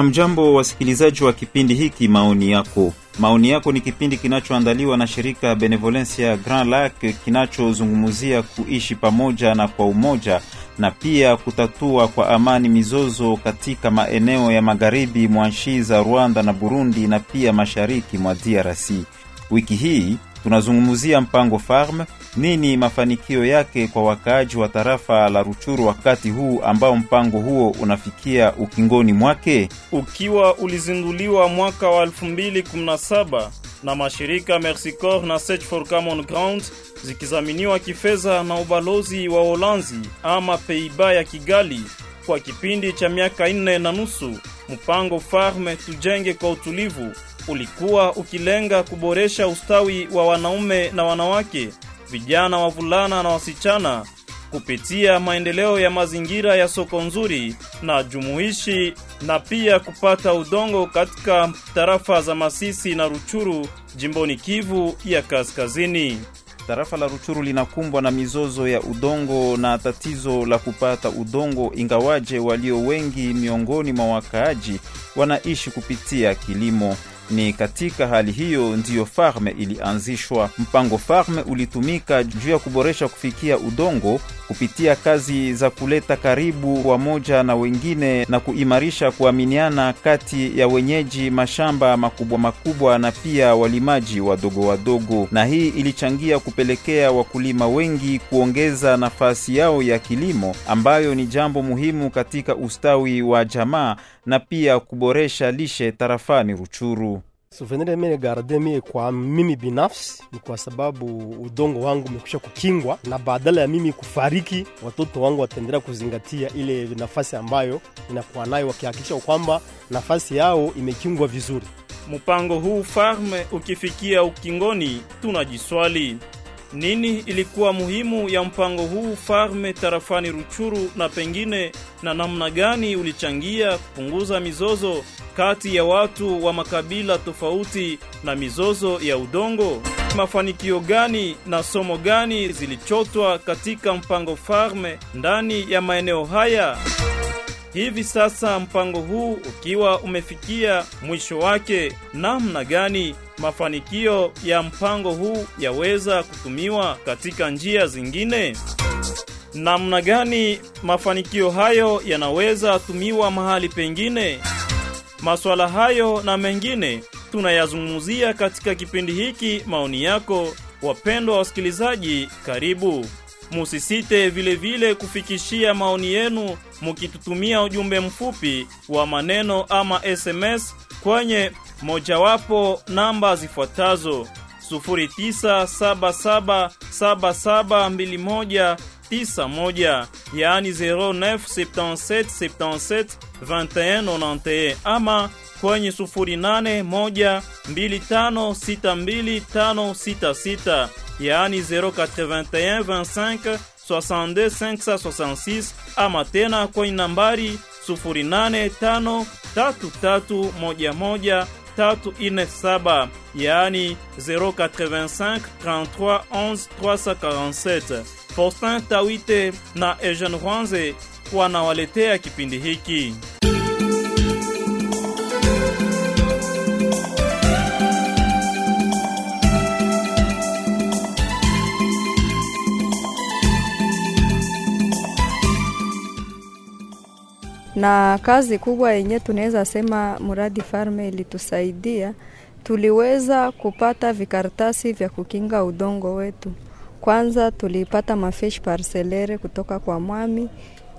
Hamjambo wasikilizaji wa kipindi hiki maoni yako. Maoni yako ni kipindi kinachoandaliwa na shirika Benevolencia Grand Lac kinachozungumzia kuishi pamoja na kwa umoja na pia kutatua kwa amani mizozo katika maeneo ya magharibi mwa nchi za Rwanda na Burundi na pia mashariki mwa DRC. Wiki hii tunazungumzia mpango Farm, nini mafanikio yake kwa wakaaji wa tarafa la Ruchuru wakati huu ambao mpango huo unafikia ukingoni mwake, ukiwa ulizinduliwa mwaka wa 2017 na mashirika Mercy Corps na Search for Common Ground zikizaminiwa kifedha na ubalozi wa Holanzi ama Peiba ya Kigali kwa kipindi cha miaka nne na nusu. Mpango Farm tujenge kwa utulivu ulikuwa ukilenga kuboresha ustawi wa wanaume na wanawake, vijana, wavulana na wasichana kupitia maendeleo ya mazingira ya soko nzuri na jumuishi na pia kupata udongo katika tarafa za Masisi na Ruchuru jimboni Kivu ya Kaskazini. Tarafa la Ruchuru linakumbwa na mizozo ya udongo na tatizo la kupata udongo, ingawaje walio wengi miongoni mwa wakaaji wanaishi kupitia kilimo. Ni katika hali hiyo ndiyo farme ilianzishwa. Mpango farme ulitumika juu ya kuboresha kufikia udongo kupitia kazi za kuleta karibu wamoja na wengine na kuimarisha kuaminiana kati ya wenyeji mashamba makubwa makubwa na pia walimaji wadogo wadogo, na hii ilichangia kupelekea wakulima wengi kuongeza nafasi yao ya kilimo, ambayo ni jambo muhimu katika ustawi wa jamaa na pia kuboresha lishe tarafani Ruchuru. Souvenir mimi garde mie kwa mimi binafsi ni kwa sababu udongo wangu umekwisha kukingwa, na badala ya mimi kufariki, watoto wangu wataendelea kuzingatia ile nafasi ambayo inakuwa nayo, wakihakikisha kwamba nafasi yao imekingwa vizuri. Mpango huu farme ukifikia ukingoni, tunajiswali nini ilikuwa muhimu ya mpango huu farme tarafani Ruchuru, na pengine na namna gani ulichangia kupunguza mizozo kati ya watu wa makabila tofauti na mizozo ya udongo? Mafanikio gani na somo gani zilichotwa katika mpango farme ndani ya maeneo haya? Hivi sasa mpango huu ukiwa umefikia mwisho wake, namna gani mafanikio ya mpango huu yaweza kutumiwa katika njia zingine? Namna gani mafanikio hayo yanaweza tumiwa mahali pengine? Maswala hayo na mengine tunayazungumzia katika kipindi hiki. Maoni yako, wapendwa wasikilizaji, karibu. Musisite vilevile vile kufikishia maoni yenu mukitutumia ujumbe mfupi wa maneno ama SMS kwenye mojawapo namba zifuatazo. 0977772191 yaani 0977772191 ama kwenye 0812562566 yaani 081 25 62 566 ama tena kwenye nambari 0853311347 yaani 085 33 11 347. Faustin Tawite na Eugene Rwanze wanawaletea kipindi hiki. Na kazi kubwa yenye tunaweza sema mradi farme ilitusaidia, tuliweza kupata vikaratasi vya kukinga udongo wetu. Kwanza tulipata mafish parcelere kutoka kwa mwami,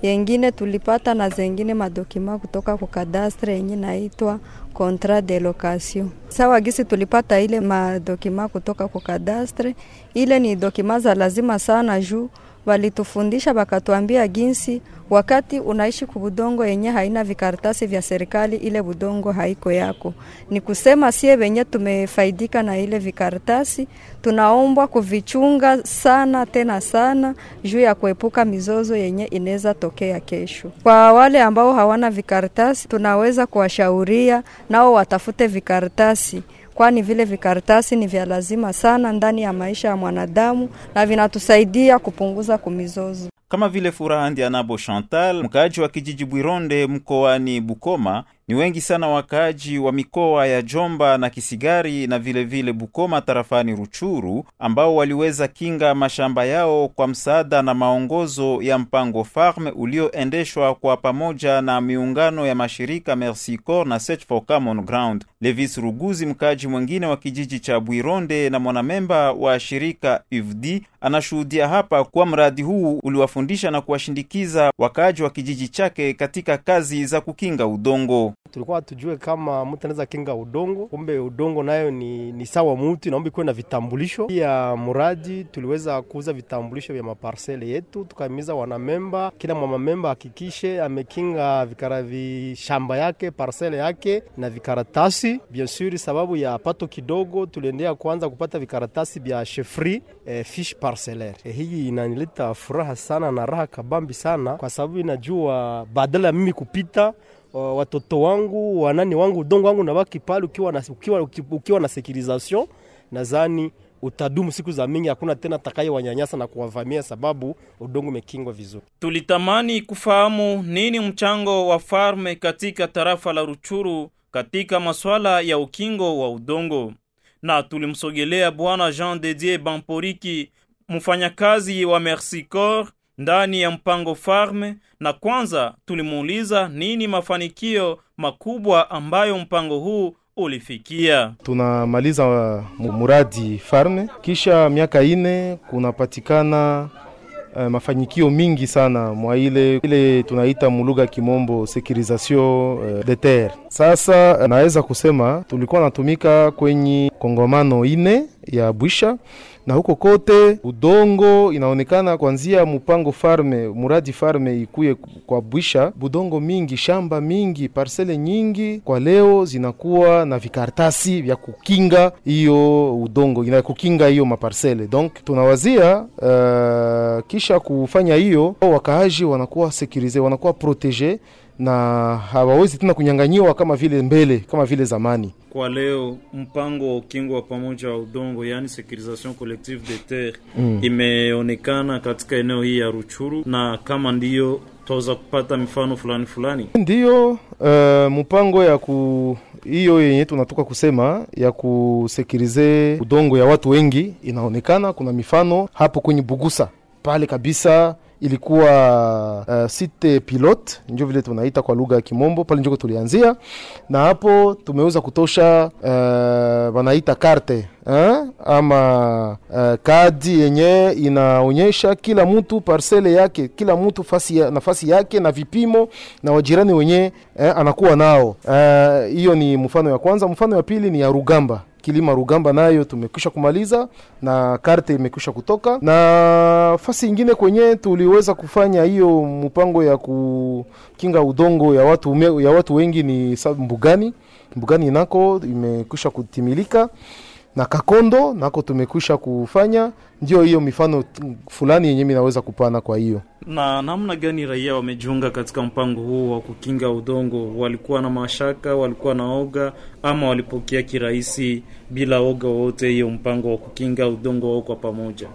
yengine tulipata na zengine madokima kutoka kwa kadastre yenye naitwa contrat de location. Sawa gisi tulipata ile madokima kutoka kwa kadastre, ile ni dokima za lazima sana juu walitufundisha wakatuambia jinsi wakati unaishi kubudongo yenye haina vikaratasi vya serikali, ile budongo haiko yako. Ni kusema sie wenye tumefaidika na ile vikaratasi, tunaombwa kuvichunga sana tena sana, juu ya kuepuka mizozo yenye inaweza tokea kesho. Kwa wale ambao hawana vikaratasi, tunaweza kuwashauria nao watafute vikaratasi kwani vile vikaratasi ni vya lazima sana ndani ya maisha ya mwanadamu na vinatusaidia kupunguza kumizozo. kama vile Furaha Ndianabo Chantal, mkaaji wa kijiji Bwironde mkoani Bukoma, Ni wengi sana wakaaji wa mikoa ya Jomba na Kisigari na vilevile vile Bukoma tarafani Ruchuru ambao waliweza kinga mashamba yao kwa msaada na maongozo ya mpango Farm ulioendeshwa kwa pamoja na miungano ya mashirika Mercy Corps na Search for Common Ground. Levis Ruguzi, mkaaji mwingine wa kijiji cha Bwironde na mwanamemba wa shirika UFD, anashuhudia hapa kuwa mradi huu uliwafundisha na kuwashindikiza wakaaji wa kijiji chake katika kazi za kukinga udongo. Tulikuwa tujue kama mtu anaweza kinga udongo, kumbe udongo nayo ni, ni sawa mutu, naomba ikuwe na vitambulisho. Pia muradi tuliweza kuuza vitambulisho vya maparsele yetu, tukaimiza wanamemba, kila mwamamemba hakikishe amekinga vikara vishamba yake parsele yake na vikaratasi bien sur, sababu ya pato kidogo tuliendea kwanza kupata vikaratasi vya chefri eh, fish parcellaire. Eh, hii inanileta furaha sana na raha kabambi sana, kwa sababu inajua badala ya mimi kupita watoto wangu wanani wangu udongo wangu nabaki pale ukiwa na, ukiwa, ukiwa na securisation nadhani utadumu siku za mingi, hakuna tena takaye wanyanyasa na kuwavamia sababu udongo umekingwa vizuri. Tulitamani kufahamu nini mchango wa farme katika tarafa la Ruchuru katika masuala ya ukingo wa udongo, na tulimsogelea bwana Jean Dedier Bamporiki, mfanyakazi wa Mercy Corps ndani ya mpango Farme, na kwanza tulimuuliza nini mafanikio makubwa ambayo mpango huu ulifikia. Tunamaliza uh, muradi Farme kisha miaka ine, kunapatikana uh, mafanikio mingi sana mwa ile ile tunaita mulugha kimombo securisation uh, de terre. Sasa uh, naweza kusema tulikuwa natumika kwenye kongomano ine ya Bwisha na huko kote udongo inaonekana kuanzia mupango farme muradi farme ikuye kwa Bwisha, budongo mingi, shamba mingi, parsele nyingi kwa leo zinakuwa na vikartasi vya kukinga hiyo udongo ina kukinga hiyo maparsele. Donc tunawazia uh, kisha kufanya hiyo wakaaji wanakuwa sekurize, wanakuwa protege na hawawezi tena kunyanganyiwa kama vile mbele, kama vile zamani. Kwa leo mpango wa ukingo wa pamoja wa udongo, yani securisation collective de terre Mm. imeonekana katika eneo hii ya Ruchuru, na kama ndiyo twaweza kupata mifano fulani fulani. Ndiyo uh, mpango ya ku hiyo yenye tunatoka kusema ya kusekirize udongo ya watu wengi inaonekana. Kuna mifano hapo kwenye Bugusa pale kabisa ilikuwa uh, site pilote ndio vile tunaita kwa lugha ya Kimombo, pale njoko tulianzia, na hapo tumeweza kutosha uh, wanaita karte eh, ama uh, kadi yenye inaonyesha kila mtu parcele yake, kila mtu fasi ya, nafasi yake na vipimo na wajirani wenye eh, anakuwa nao. hiyo. Hiyo ni mfano ya kwanza. Mfano ya pili ni ya Rugamba kilima Rugamba nayo tumekwisha kumaliza na karte imekwisha kutoka, na fasi ingine kwenye tuliweza kufanya hiyo mpango ya kukinga udongo ya watu, ya watu wengi ni Mbugani. Mbugani nako imekwisha kutimilika na Kakondo nako tumekwisha kufanya. Ndio hiyo mifano fulani yenye mi naweza kupana. Kwa hiyo Na namna gani raia wamejiunga katika mpango huu wa kukinga udongo? Walikuwa na mashaka, walikuwa na oga, ama walipokea kirahisi bila oga wowote hiyo mpango wa kukinga udongo wao kwa pamoja?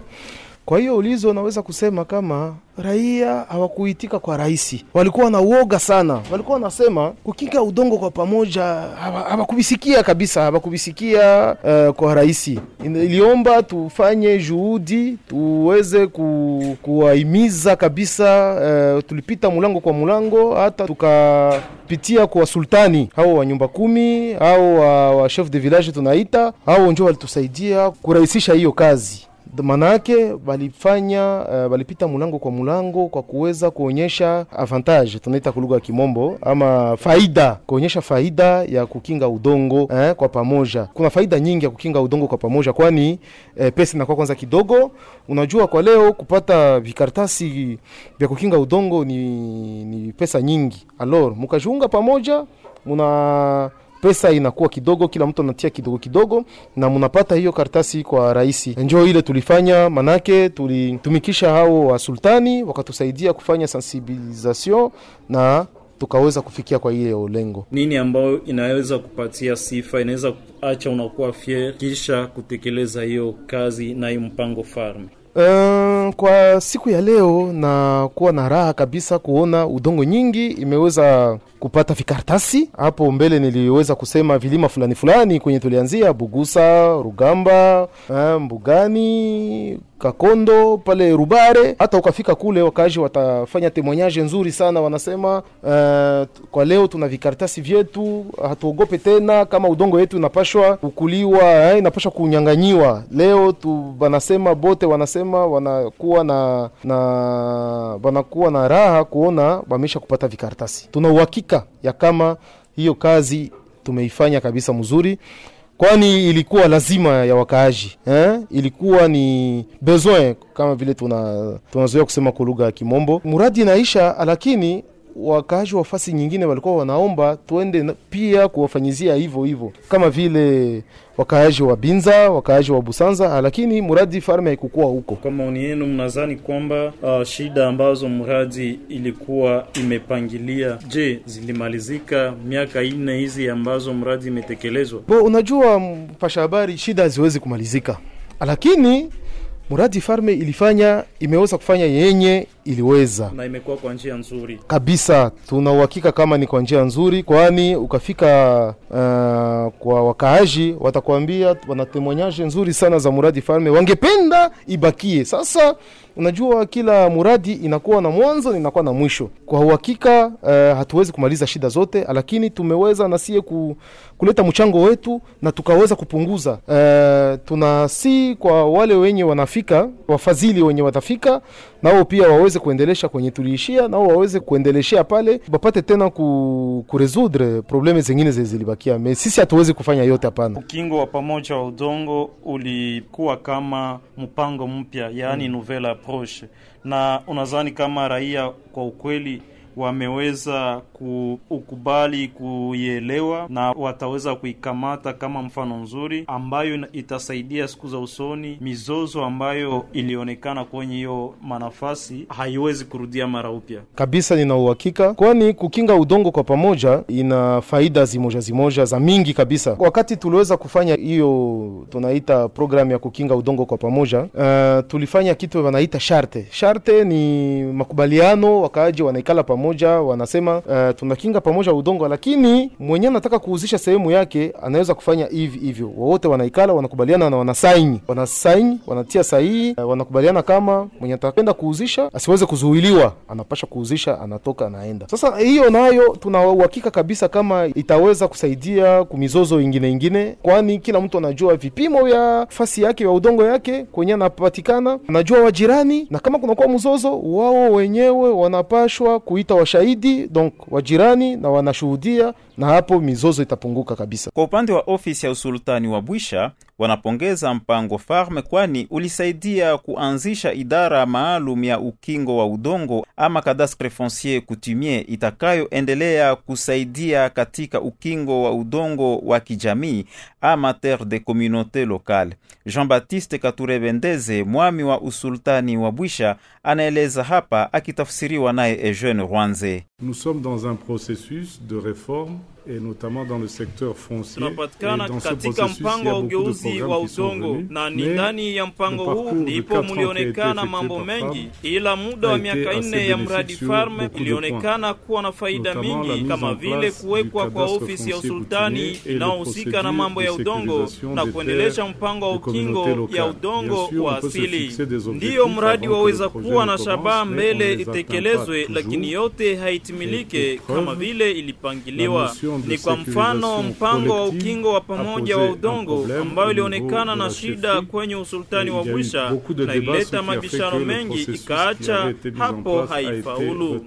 Kwa hiyo ulizo, naweza kusema kama raia hawakuitika kwa rahisi, walikuwa na uoga sana, walikuwa wanasema kukinga udongo kwa pamoja, hawa- hawakuvisikia kabisa, hawakuvisikia uh, kwa rahisi. Iliomba tufanye juhudi tuweze ku, kuwahimiza kabisa. Uh, tulipita mulango kwa mulango, hata tukapitia kwa sultani hao wa nyumba kumi au wa, wa chef de village tunaita, hao njo walitusaidia kurahisisha hiyo kazi manake walifanya uh, walipita mulango kwa mulango kwa kuweza kuonyesha avantage tunaita kwa lugha ya kimombo ama faida, kuonyesha faida ya kukinga udongo eh, kwa pamoja. Kuna faida nyingi ya kukinga udongo kwa pamoja, kwani eh, pesa inakuwa kwanza kidogo. Unajua, kwa leo kupata vikaratasi vya kukinga udongo ni, ni pesa nyingi. Alors mukajiunga pamoja muna pesa inakuwa kidogo, kila mtu anatia kidogo kidogo, na mnapata hiyo karatasi kwa rahisi. Njoo ile tulifanya, manake tulitumikisha hao wa sultani wakatusaidia kufanya sensibilisation na tukaweza kufikia kwa ile lengo. Nini ambayo inaweza kupatia sifa, inaweza kuacha unakuwa fier kisha kutekeleza hiyo kazi na hiyo mpango farm? Uh, kwa siku ya leo na kuwa na raha kabisa kuona udongo nyingi imeweza kupata vikartasi. Hapo mbele niliweza kusema vilima fulani fulani kwenye tulianzia Bugusa, Rugamba, uh, Mbugani, Kakondo pale Rubare, hata ukafika kule wakaaji watafanya temoignage nzuri sana, wanasema uh, kwa leo tuna vikaratasi vyetu, hatuogope tena kama udongo wetu inapashwa kukuliwa eh, inapashwa kunyang'anyiwa. Leo tu wanasema bote wanasema wanakuwa na na wanakuwa na raha kuona wamesha kupata vikaratasi. Tuna uhakika ya kama hiyo kazi tumeifanya kabisa mzuri kwani ilikuwa lazima ya wakaaji eh? Ilikuwa ni besoin kama vile tuna tunazoea kusema kwa lugha ya Kimombo. Muradi inaisha, lakini wakaaji wa fasi nyingine walikuwa wanaomba tuende pia kuwafanyizia hivyo hivyo, kama vile wakaaji wa Binza, wakaaji wa Busanza, lakini mradi farme haikukuwa huko. Kwa maoni yenu, mnadhani kwamba uh, shida ambazo mradi ilikuwa imepangilia, je, zilimalizika miaka nne hizi ambazo mradi imetekelezwa? Bo, unajua mpasha habari, shida haziwezi kumalizika, lakini muradi farme ilifanya imeweza kufanya yenye iliweza na imekuwa kwa njia nzuri. kabisa. Tuna uhakika kama ni kwa njia nzuri, kwani ukafika uh, kwa wakaaji watakwambia wana temwanyaje nzuri sana za muradi farme, wangependa ibakie. Sasa unajua kila muradi inakuwa na mwanzo na inakuwa na mwisho. Kwa uhakika uh, hatuwezi kumaliza shida zote, lakini tumeweza nasie ku, kuleta mchango wetu na tukaweza kupunguza. Uh, tunasi kwa wale wenye wanafika, wafadhili wenye watafika nao pia waweze kuendelesha kwenye tuliishia, nao waweze kuendeleshea pale, wapate tena ku, kuresudre probleme zingine zilibakia. Me sisi hatuwezi kufanya yote, hapana. Ukingo wa pamoja wa udongo ulikuwa kama mpango mpya, yaani nouvelle approche, na unadhani kama raia kwa ukweli wameweza kukubali kuielewa na wataweza kuikamata kama mfano nzuri ambayo itasaidia siku za usoni. Mizozo ambayo ilionekana kwenye hiyo manafasi haiwezi kurudia mara upya. Kabisa, nina uhakika, kwani kukinga udongo kwa pamoja ina faida zimoja zimoja za mingi kabisa. Wakati tuliweza kufanya hiyo tunaita programu ya kukinga udongo kwa pamoja, uh, tulifanya kitu wanaita sharte. Sharte ni makubaliano, wakaaji wanaikala pamoja, wanasema uh, tunakinga pamoja udongo, lakini mwenye anataka kuuzisha sehemu yake anaweza kufanya hivi hivyo. Wote wanaikala wanakubaliana na wanasaini, wanasaini, wanatia sahihi, uh, wanakubaliana kama mwenye atapenda kuuzisha asiweze kuzuiliwa, anapasha kuuzisha, anatoka anaenda. Sasa hiyo nayo tuna uhakika kabisa kama itaweza kusaidia kumizozo ingine ingine, kwani kila mtu anajua vipimo vya fasi yake ya udongo yake kwenye anapatikana, anajua wajirani, na kama kunakuwa mzozo, wao wenyewe wanapashwa kuita washahidi, donc wajirani na wanashuhudia, na hapo mizozo itapunguka kabisa. Kwa upande wa ofisi ya usultani wa Bwisha wanapongeza mpango Farme kwani ulisaidia kuanzisha idara maalum ya ukingo wa udongo ama cadastre foncier coutumier itakayoendelea kusaidia katika ukingo wa udongo wa kijamii ama terre de communauté locale. Jean-Baptiste Katurebendeze, mwami wa usultani wa Bwisha, anaeleza hapa akitafsiriwa naye Eugene Nous sommes dans un processus de réforme et notamment dans le secteur foncier. Tunapatikana katika mpango wa ugeuzi wa udongo na ni ndani ya mpango huu ndipo mulionekana mambo mengi, ila muda wa miaka nne ya mradi Farme ilionekana kuwa na faida mingi kama vile kuwekwa kwa ofisi ya usultani inayohusika na mambo ya udongo na kuendelesha mpango wa ukingo ya udongo wa asili. Ndiyo mradi waweza kuwa na shabaha mbele itekelezwe, lakini yote haitimilike kama vile ilipangiliwa. Ni kwa mfano mpango wa ukingo wa pamoja wa udongo ambayo ilionekana na shida kwenye usultani wa Bwisha na ilileta mabishano mengi ikaacha hapo haifaulu.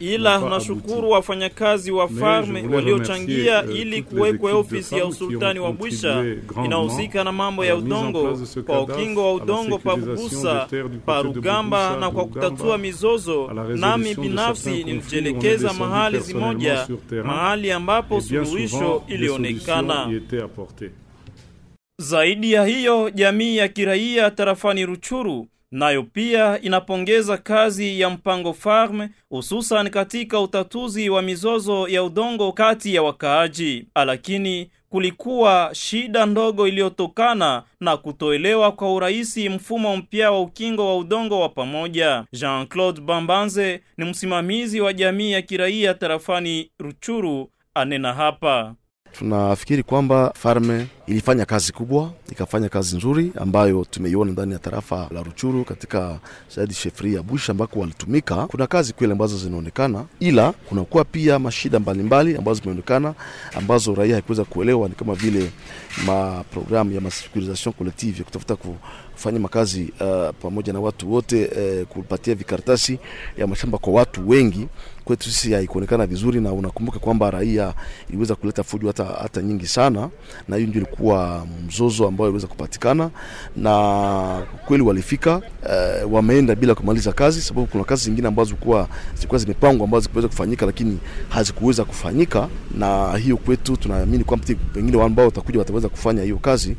Ila n'a nashukuru wafanyakazi wa farme waliochangia euh, ili kuwekwa ofisi ya usultani wa Bwisha inahusika na mambo ya udongo kwa ukingo wa udongo pa du pa Rugamba na kwa kutatua mizozo. Nami binafsi nilijielekeza mahali zimoja, mahali ambapo suluhisho ilionekana. Zaidi ya hiyo, jamii ya kiraia tarafani Ruchuru nayo pia inapongeza kazi ya mpango farme hususan katika utatuzi wa mizozo ya udongo kati ya wakaaji, lakini kulikuwa shida ndogo iliyotokana na kutoelewa kwa urahisi mfumo mpya wa ukingo wa udongo wa pamoja. Jean-Claude Bambanze ni msimamizi wa jamii ya kiraia tarafani Ruchuru, anena hapa. Tunafikiri kwamba farme ilifanya kazi kubwa, ikafanya kazi nzuri ambayo tumeiona ndani ya tarafa la Ruchuru katika zaidi shefri ya Bush ambako walitumika. Kuna kazi kweli ambazo zinaonekana, ila kunakuwa pia mashida mbalimbali ambazo zimeonekana ambazo raia haikuweza kuelewa, ni kama vile maprogramu ya masecurisation collective kutafuta kufanya makazi uh, pamoja na watu wote uh, kupatia vikaratasi ya mashamba kwa watu wengi kwetu sisi haikuonekana vizuri, na unakumbuka kwamba raia iliweza kuleta fujo hata, hata nyingi sana, na hiyo ndio ilikuwa mzozo ambao iliweza kupatikana, na kweli walifika uh, wameenda bila kumaliza kazi, sababu kuna kazi zingine ambazo zilikuwa zilikuwa zimepangwa ambazo zikuweza kufanyika, lakini hazikuweza kufanyika, na hiyo kwetu tunaamini kwamba pengine ambao watakuja wataweza kufanya hiyo kazi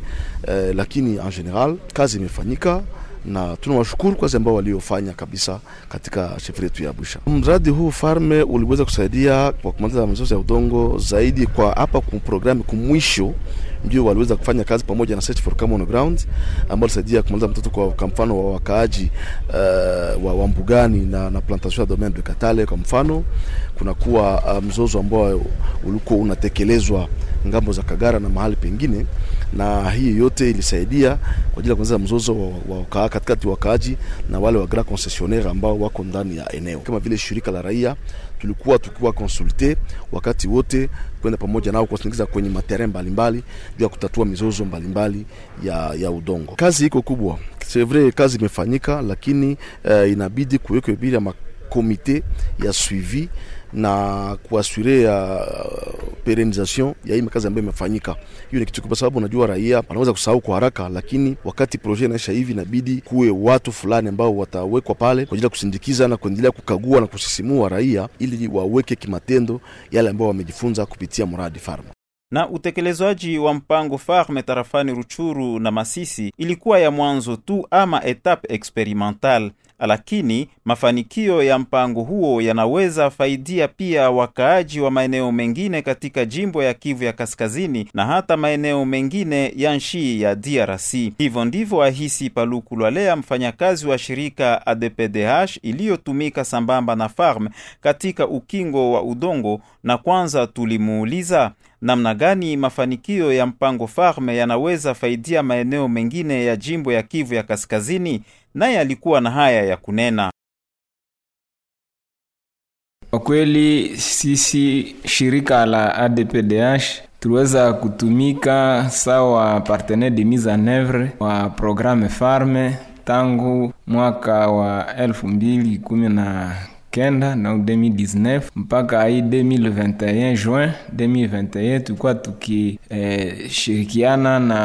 uh, lakini en general kazi imefanyika na tunawashukuru kazi ambao waliofanya kabisa katika shefri yetu ya Busha. Mradi huu farme uliweza kusaidia kwa kumaliza mizozo ya udongo zaidi kwa hapa kumprogramu kumwisho ndio waliweza kufanya kazi pamoja na Search for Common Ground ambao lisaidia kumaliza mtoto kwa, kwa mfano wa wakaaji uh, wa, wa mbugani na, na plantation ya domaine de Katale kwa mfano kunakuwa uh, mzozo ambao ulikuwa unatekelezwa ng'ambo za Kagara na mahali pengine, na hii yote ilisaidia kwa ajili ya kuanza mzozo wa, wa, wa katikati wakaaji na wale wa grand concessionnaire ambao wako ndani ya eneo. Kama vile shirika la raia tulikuwa tukiwa konsulte wakati wote kwenda pamoja nao kuwasindikiza kwenye materen mbalimbali juu ya kutatua mizozo mbalimbali ya, ya udongo. Kazi iko kubwa, sevre kazi imefanyika, lakini uh, inabidi kuwekwe bila makomite ya suivi na kuasure ya perenization ya hii makazi ambayo imefanyika. Hiyo ni kitu kwa sababu unajua raia wanaweza kusahau kwa haraka, lakini wakati projet inaisha hivi, inabidi kuwe watu fulani ambao watawekwa pale kwa ajili ya kusindikiza na kuendelea kukagua na kusisimua raia ili waweke kimatendo yale ambayo wamejifunza kupitia mradi farm na utekelezwaji wa mpango farme tarafani Ruchuru na Masisi ilikuwa ya mwanzo tu ama etape experimental, lakini mafanikio ya mpango huo yanaweza faidia pia wakaaji wa maeneo mengine katika jimbo ya Kivu ya Kaskazini na hata maeneo mengine ya nchi ya DRC. Hivyo ndivyo ahisi Paluku Lwalea, mfanyakazi wa shirika ADPDH iliyotumika sambamba na farm katika ukingo wa udongo, na kwanza tulimuuliza namna gani mafanikio ya mpango farme yanaweza faidia maeneo mengine ya jimbo ya Kivu ya Kaskazini, naye alikuwa na haya ya kunena. Kwa kweli sisi shirika la ADPDH tuliweza kutumika sawa partenaire de mise en oeuvre wa programme farme tangu mwaka wa elfu kenda na 2019 mpaka hii 2021 juin 2021 tulikuwa tukishirikiana eh, na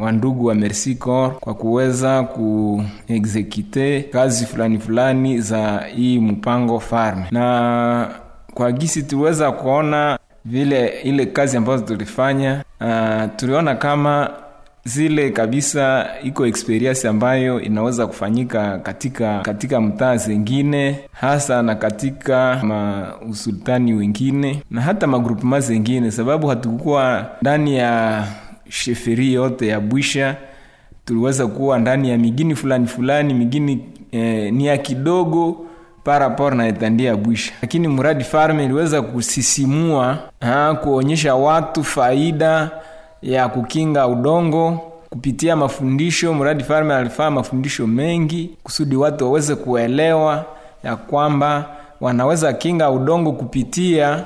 wandugu wa Merci Corps kwa kuweza kuexekute kazi fulani fulani za hii mpango farm, na kwa gisi tuliweza kuona vile ile kazi ambazo tulifanya, uh, tuliona kama zile kabisa iko experience ambayo inaweza kufanyika katika katika mtaa zengine hasa na katika mausultani wengine na hata magrupema zengine, sababu hatukuwa ndani ya sheferi yote ya Bwisha. Tuliweza kuwa ndani ya migini fulani fulani, migini eh, ni ya kidogo parapor na etandia ya Bwisha, lakini mradi farme iliweza kusisimua ha, kuonyesha watu faida ya kukinga udongo kupitia mafundisho. Mradi farme alifanya mafundisho mengi kusudi watu waweze kuelewa ya kwamba wanaweza kinga udongo kupitia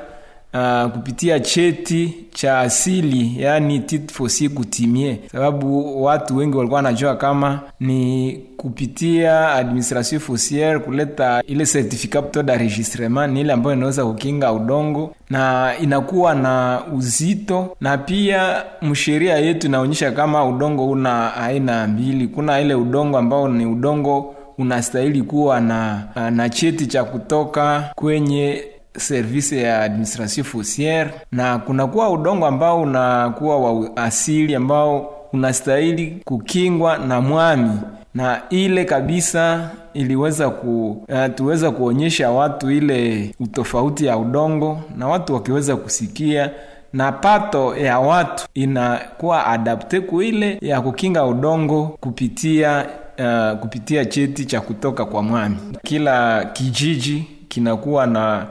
uh, kupitia cheti cha asili, yani titre foncier coutumier, sababu watu wengi walikuwa wanajua kama ni kupitia administration fonciere kuleta ile certificat d'enregistrement, ni ile ambayo inaweza kukinga udongo na inakuwa na uzito, na pia msheria yetu inaonyesha kama udongo una aina mbili. Kuna ile udongo ambao ni udongo unastahili kuwa na, na cheti cha kutoka kwenye service ya administration fonciere, na kunakuwa udongo ambao unakuwa wa asili ambao unastahili kukingwa na mwami. Na ile kabisa iliweza ku uh, tuweza kuonyesha watu ile utofauti ya udongo na watu wakiweza kusikia na pato ya watu inakuwa adapte kuile ya kukinga udongo kupitia uh, kupitia cheti cha kutoka kwa mwami. Kila kijiji kinakuwa na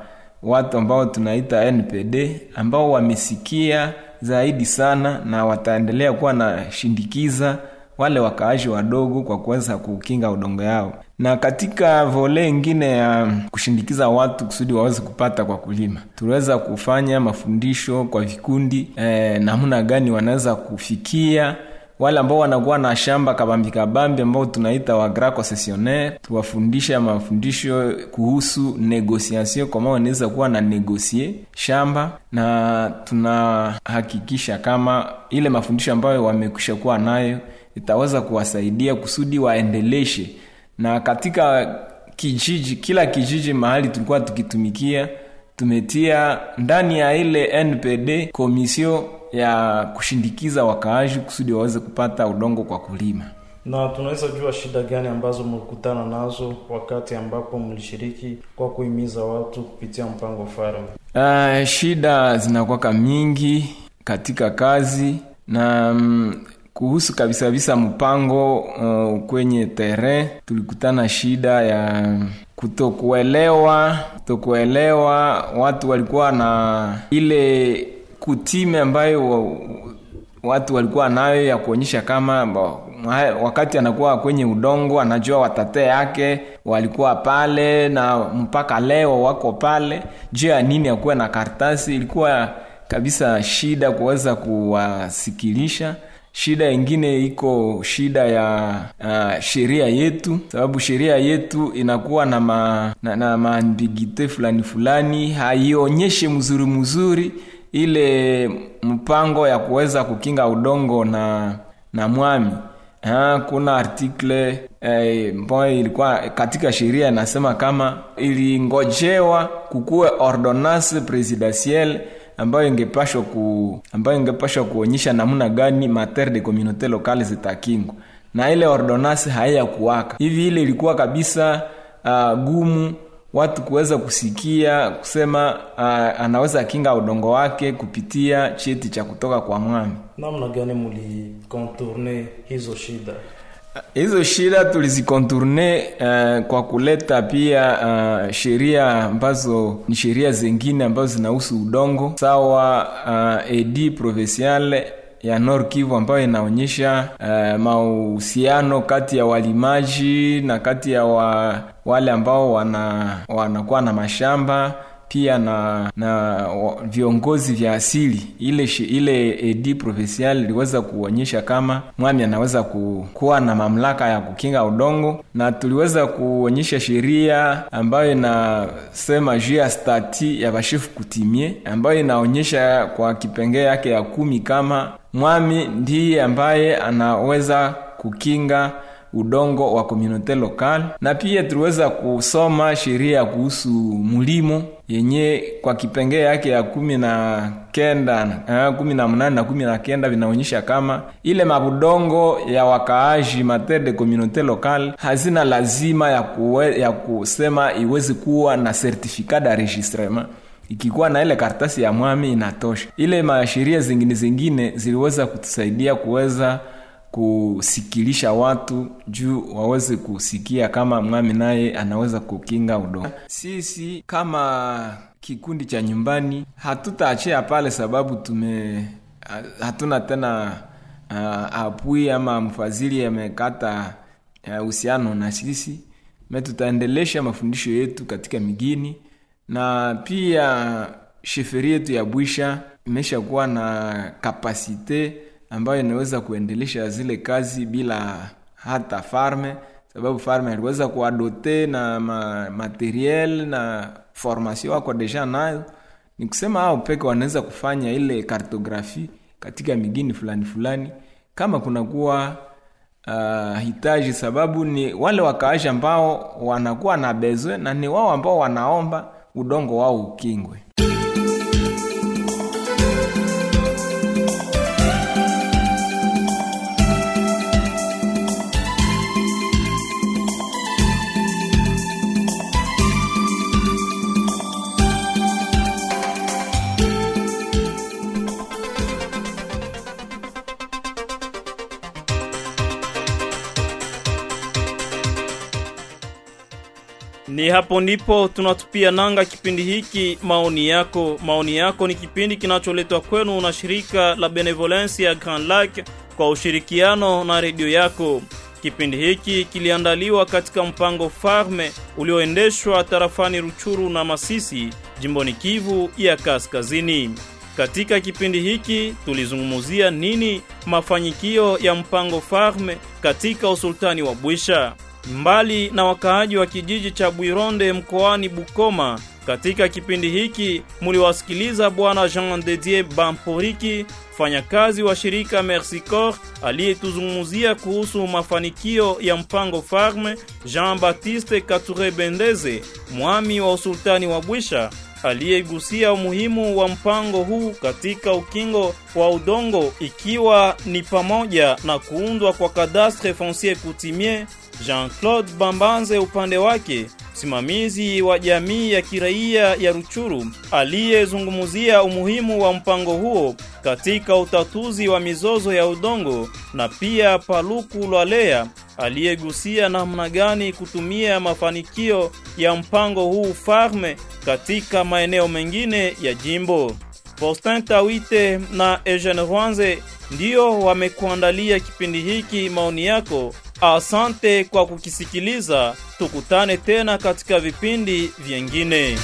watu ambao tunaita npd ambao wamesikia zaidi sana na wataendelea kuwa na shindikiza wale wakaaji wadogo kwa kuweza kukinga udongo yao. Na katika vole ingine ya kushindikiza watu kusudi waweze kupata kwa kulima tuliweza kufanya mafundisho kwa vikundi eh, namna gani wanaweza kufikia wale ambao wanakuwa na shamba kabambi kabambi ambao tunaita wagra concessionnaire tuwafundisha mafundisho kuhusu negociation kama wanaweza kuwa na negosie shamba na tunahakikisha kama ile mafundisho ambayo wamekwisha kuwa nayo itaweza kuwasaidia kusudi waendeleshe. Na katika kijiji kila kijiji mahali tulikuwa tukitumikia tumetia ndani ya ile npd komisio ya kushindikiza wakaaji kusudi waweze kupata udongo kwa kulima. Na tunaweza jua shida gani ambazo mlikutana nazo wakati ambapo mlishiriki kwa kuhimiza watu kupitia mpango farm uh, shida zinakwaka mingi katika kazi na mm, kuhusu kabisa kabisa mpango uh, kwenye terrain tulikutana shida ya kutokuelewa kutokuelewa watu walikuwa na ile kutime ambayo watu walikuwa nayo ya kuonyesha kama mba, wakati anakuwa kwenye udongo anajua watate yake walikuwa pale na mpaka leo wako pale. Juu ya nini akuwe na kartasi? Ilikuwa kabisa shida kuweza kuwasikilisha. Shida ingine iko shida ya uh, sheria yetu. Sababu sheria yetu inakuwa na, ma, na, na maambigite fulani fulani haionyeshe mzuri mzuri ile mpango ya kuweza kukinga udongo na na mwami. Ha, kuna artikle eh, ambayo ilikuwa katika sheria inasema kama ilingojewa kukuwe ordonnance presidentielle ambayo ingepashwa ku ambayo ingepashwa kuonyesha namna gani matere de communauté locale zitakingwa. Na ile ordonnance haiyakuwaka. Hivi ile ilikuwa kabisa uh, gumu watu kuweza kusikia kusema uh, anaweza kinga udongo wake kupitia cheti cha kutoka kwa mwami. Namna gani mlikontourne hizo shida? Hizo shida tulizikonturne uh, kwa kuleta pia uh, sheria ambazo ni sheria zingine ambazo zinahusu udongo sawa uh, edi provincial ya Nord Kivu ambayo inaonyesha uh, mahusiano kati ya walimaji na kati ya wa, wale ambao wana wanakuwa na mashamba pia na na viongozi vya asili. Ile ile edi provincial iliweza kuonyesha kama mwami anaweza kuwa na mamlaka ya kukinga udongo na tuliweza kuonyesha sheria ambayo inasema juu ya stati ya bashefu kutimie ambayo inaonyesha kwa kipengee yake ya kumi kama mwami ndiye ambaye anaweza kukinga udongo wa komunote lokal na pia tuliweza kusoma sheria kuhusu mulimo yenye kwa kipengee yake ya kumi na kenda uh, kumi na mnane na kumi na kenda vinaonyesha kama ile mabudongo ya wakaaji mater de communauté local hazina lazima ya, kuwe, ya kusema iwezi kuwa na certificat d'enregistrement ikikuwa na ile karatasi ya mwami inatosha. Ile masheria zingine zingine ziliweza kutusaidia kuweza kusikilisha watu juu waweze kusikia kama mwami naye anaweza kukinga udongo sisi kama kikundi cha nyumbani hatutaachia pale sababu tume hatuna tena uh, apui ama mfadhili amekata uhusiano uh, na sisi. Me tutaendelesha mafundisho yetu katika migini na pia sheferi yetu ya bwisha imesha kuwa na kapasite ambayo inaweza kuendelesha zile kazi bila hata farme sababu farme aliweza kuadote na ma, materiel na formation wako deja nayo. Ni kusema hao peke wanaweza kufanya ile kartografi katika migini fulani fulani. Kama kunakuwa uh, hitaji sababu ni wale wakaaji ambao wanakuwa na bezwe na ni wao ambao wanaomba udongo wao ukingwe Ni hapo ndipo tunatupia nanga kipindi hiki maoni yako. Maoni yako ni kipindi kinacholetwa kwenu na shirika la Benevolence ya Grand Lac kwa ushirikiano na redio yako. Kipindi hiki kiliandaliwa katika mpango Farme ulioendeshwa tarafani Ruchuru na Masisi, jimboni Kivu ya Kaskazini. Katika kipindi hiki tulizungumzia nini mafanyikio ya mpango Farme katika usultani wa Bwisha. Mbali na wakaaji wa kijiji cha Bwironde mkoani Bukoma, katika kipindi hiki muliwasikiliza bwana Jean dedie Bamporiki, mfanyakazi wa shirika Merci Corps aliyetuzungumzia kuhusu mafanikio ya mpango Farme, Jean Baptiste Kature Bendeze, mwami wa usultani wa Bwisha aliyegusia umuhimu wa mpango huu katika ukingo wa udongo ikiwa ni pamoja na kuundwa kwa kadastre foncier coutumier. Jean-Claude Bambanze upande wake msimamizi wa jamii ya kiraia ya Ruchuru aliyezungumzia umuhimu wa mpango huo katika utatuzi wa mizozo ya udongo, na pia Paluku Lwalea aliyegusia namna gani kutumia mafanikio ya mpango huu Farme katika maeneo mengine ya jimbo. Faustin Tawite na Eugene Rwanze ndiyo wamekuandalia kipindi hiki maoni yako. Asante kwa kukisikiliza. Tukutane tena katika vipindi vyengine.